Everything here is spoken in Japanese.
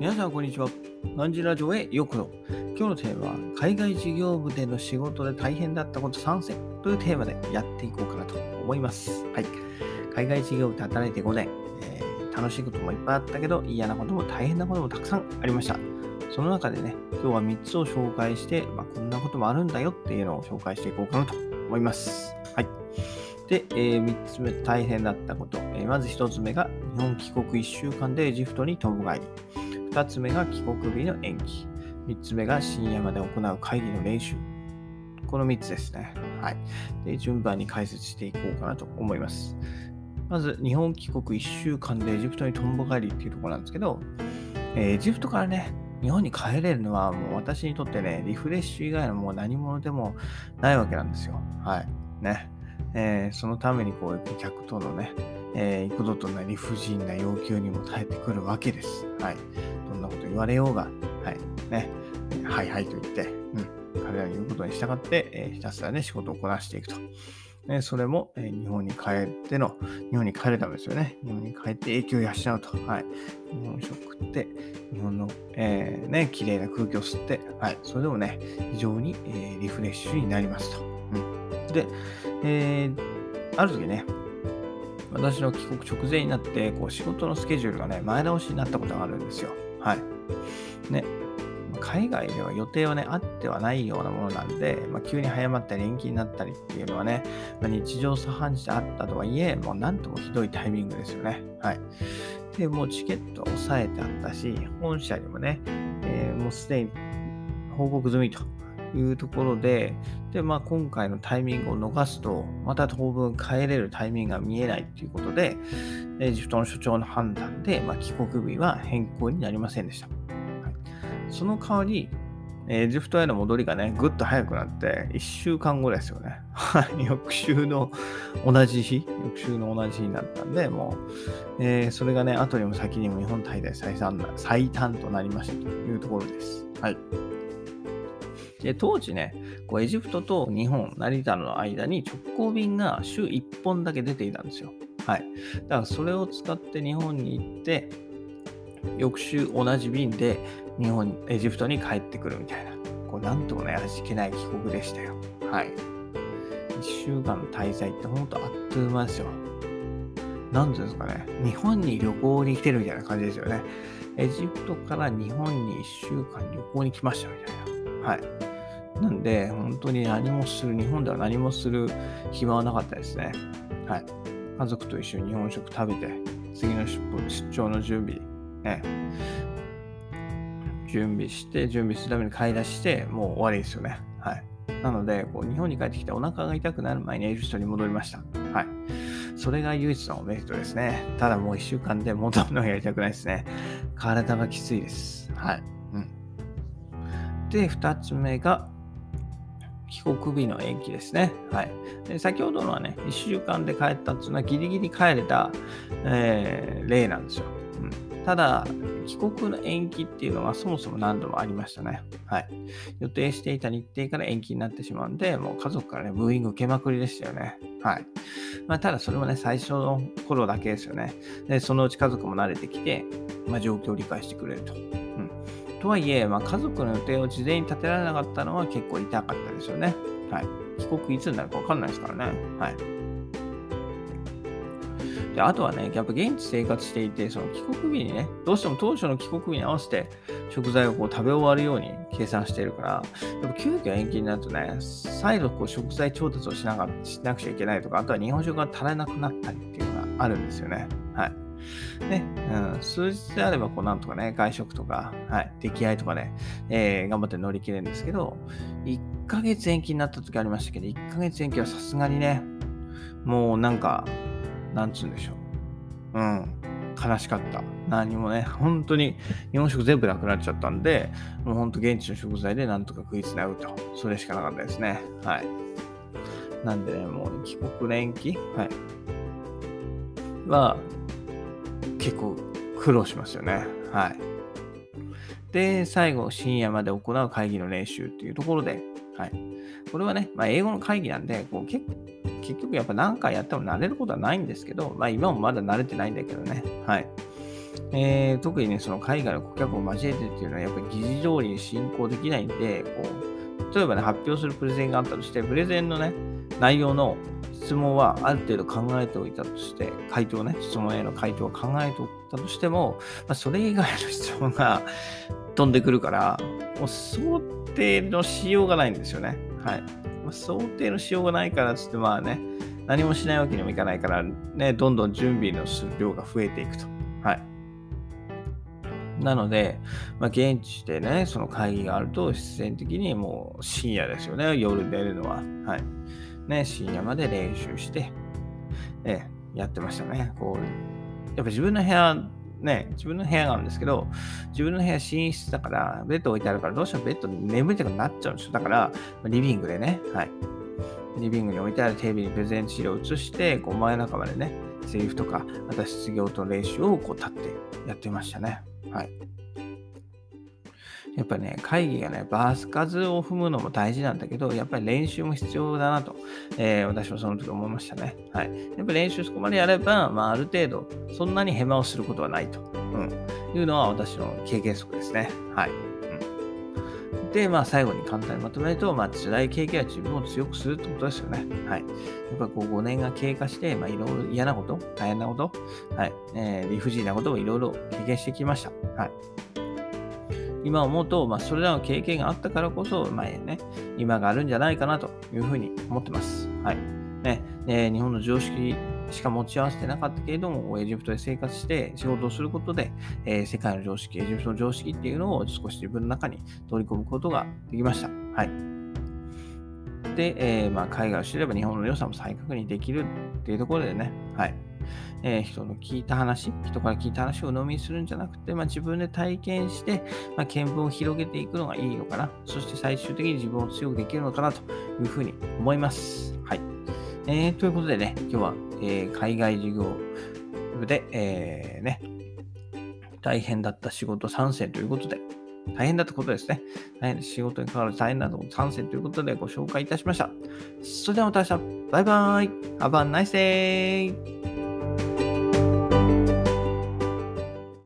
皆さん、こんにちは。ガンジラジオへようこそ。今日のテーマは、海外事業部での仕事で大変だったこと参戦というテーマでやっていこうかなと思います。はい。海外事業部で働いて5年、えー、楽しいこともいっぱいあったけど、嫌なことも大変なこともたくさんありました。その中でね、今日は3つを紹介して、まあ、こんなこともあるんだよっていうのを紹介していこうかなと思います。はい。で、えー、3つ目、大変だったこと。えー、まず1つ目が、日本帰国1週間でエジプトに飛ぶ帰り。2つ目が帰国日の延期。3つ目が深夜まで行う会議の練習。この3つですね。はい。で、順番に解説していこうかなと思います。まず、日本帰国1週間でエジプトにとんぼ帰りっていうところなんですけど、えー、エジプトからね、日本に帰れるのはもう私にとってね、リフレッシュ以外のもう何者でもないわけなんですよ。はい。ね。えー、そのためにこう、客とのね、えー、幾度とな理不尽な要求にも耐えてくるわけです。はい。なこと言われようが、はい。ね。はいはいと言って、うん。彼らの言うことに従って、えー、ひたすらね、仕事をこなしていくと。ね、それも、えー、日本に帰っての、日本に帰るためですよね。日本に帰って影響を養うと。はい。日本食って、日本の、えー、ね、綺麗な空気を吸って、はい。それでもね、非常に、えー、リフレッシュになりますと。うん。で、え、ある時ね、私の帰国直前になって、こう仕事のスケジュールがね、前倒しになったことがあるんですよ。はい。ね。海外では予定はね、あってはないようなものなんで、まあ、急に早まったり延期になったりっていうのはね、まあ、日常茶飯事であったとはいえ、もうなんともひどいタイミングですよね。はい。で、もうチケットは抑えてあったし、本社にもね、えー、もうすでに報告済みというところで、で、まあ、今回のタイミングを逃すと、また当分帰れるタイミングが見えないということで、エジプトの所長の判断で、まあ、帰国日は変更になりませんでした。はい、その代わり、エジプトへの戻りがね、ぐっと早くなって、1週間後ですよね。翌週の同じ日、翌週の同じ日になったんで、もう、えー、それがね、後にも先にも日本滞在最短最短となりましたというところです。はい。で、当時ね、こうエジプトと日本、成田の間に直行便が週1本だけ出ていたんですよ。はい。だからそれを使って日本に行って、翌週同じ便で日本、エジプトに帰ってくるみたいな、こうなんともね、味気ない帰国でしたよ。はい。1週間の滞在ってほんとあっという間ですよ。なんていうんですかね、日本に旅行に来てるみたいな感じですよね。エジプトから日本に1週間旅行に来ましたみたいな。はい。なんで、本当に何もする、日本では何もする暇はなかったですね。はい。家族と一緒に日本食食べて、次の出張の準備、ね、準備して、準備するために買い出して、もう終わりですよね。はい。なので、こう日本に帰ってきてお腹が痛くなる前にエジプトに戻りました。はい。それが唯一のメリットですね。ただもう1週間で戻るのやりたくないですね。体がきついです。はい。うん。で、2つ目が、帰国日の延期ですね。はい。で先ほどのはね、1週間で帰ったっていうのはギリギリ帰れた、えー、例なんですよ。うん、ただ、帰国の延期っていうのはそもそも何度もありましたね。はい。予定していた日程から延期になってしまうんで、もう家族からね、ブーイング受けまくりでしたよね。はい。まあ、ただそれもね、最初の頃だけですよね。で、そのうち家族も慣れてきて、まあ、状況を理解してくれると。とはいえ、まあ、家族の予定を事前に立てられなかったのは結構痛かったですよね。はい。帰国いつになるか分かんないですからね。はい。で、あとはね、やっぱ現地生活していて、その帰国日にね、どうしても当初の帰国日に合わせて食材をこう食べ終わるように計算しているから、やっぱ急遽延期になるとね、再度こう食材調達をしながしなくちゃいけないとか、あとは日本食が足らなくなったりっていうのがあるんですよね。はい。ね、うん、数日であれば、こう、なんとかね、外食とか、はい、出来合いとかね、えー、頑張って乗り切れるんですけど、1ヶ月延期になった時ありましたけど、1ヶ月延期はさすがにね、もうなんか、なんつうんでしょう。うん。悲しかった。何もね、本当に日本食全部なくなっちゃったんで、もう本当現地の食材でなんとか食いつなぐと。それしかなかったですね。はい。なんでね、もう帰国延期？はい。は、結構苦労しますよね。はい。で、最後、深夜まで行う会議の練習っていうところで、はい。これはね、まあ、英語の会議なんで、こう結局やっぱ何回やっても慣れることはないんですけど、まあ今もまだ慣れてないんだけどね。はい。えー、特にね、その海外の顧客を交えてっていうのは、やっぱり議事通りに進行できないんで、こう、例えばね、発表するプレゼンがあったとして、プレゼンのね、内容の質問はある程度考えておいたとして、回答ね、質問への回答を考えておいたとしても、まあ、それ以外の質問が 飛んでくるから、もう想定のしようがないんですよね。はい。まあ、想定のしようがないからつって、まあね、何もしないわけにもいかないから、ね、どんどん準備の量が増えていくと。はい。なので、まあ、現地でね、その会議があると、必然的にもう深夜ですよね、夜寝るのは。はい。ね、深夜まで練習して、えやってましたね。こう、やっぱ自分の部屋、ね、自分の部屋があるんですけど、自分の部屋寝室だから、ベッド置いてあるから、どうしてもベッド眠りたくなっちゃうんですよ。だから、リビングでね、はい。リビングに置いてあるテレビにプレゼン資料を映して、こう前中までね、セリフとか、また失業と練習をこう立ってやってましたね。はい。やっぱね、会議がね、バース数を踏むのも大事なんだけど、やっぱり練習も必要だなと、えー、私もその時思いましたね。はい。やっぱ練習そこまでやれば、まあ、ある程度、そんなにヘマをすることはないと、うん、いうのは私の経験則ですね。はい。で、まあ、最後に簡単にまとめると、まあ、辛い経験は自分を強くするってことですよね。はい。やっぱこう5年が経過して、まあ、いろいろ嫌なこと、大変なこと、はい。えー、理不尽なことをいろいろ経験してきました。はい。今思うと、まあ、それらの経験があったからこそ、まあね、今があるんじゃないかなというふうに思ってます。はい。ね、ね日本の常識しか持ち合わせてなかったけれども、エジプトで生活して仕事をすることで、えー、世界の常識、エジプトの常識っていうのを少し自分の中に取り込むことができました。はい。で、えー、まあ、海外を知れば日本の良さも再確認できるっていうところでね、はい。えー、人の聞いた話、人から聞いた話を鵜呑みにするんじゃなくて、まあ、自分で体験して、まあ、見聞を広げていくのがいいのかな。そして最終的に自分を強くできるのかなというふうに思います。はい。えー、ということでね、今日は、えー、海外事業部で、えー、ね、大変だった仕事参戦ということで、大変だったことですね。大変仕事に関わる大変なこと参戦ということでご紹介いたしました。それではまた明日、バイバイ !Have a nice day!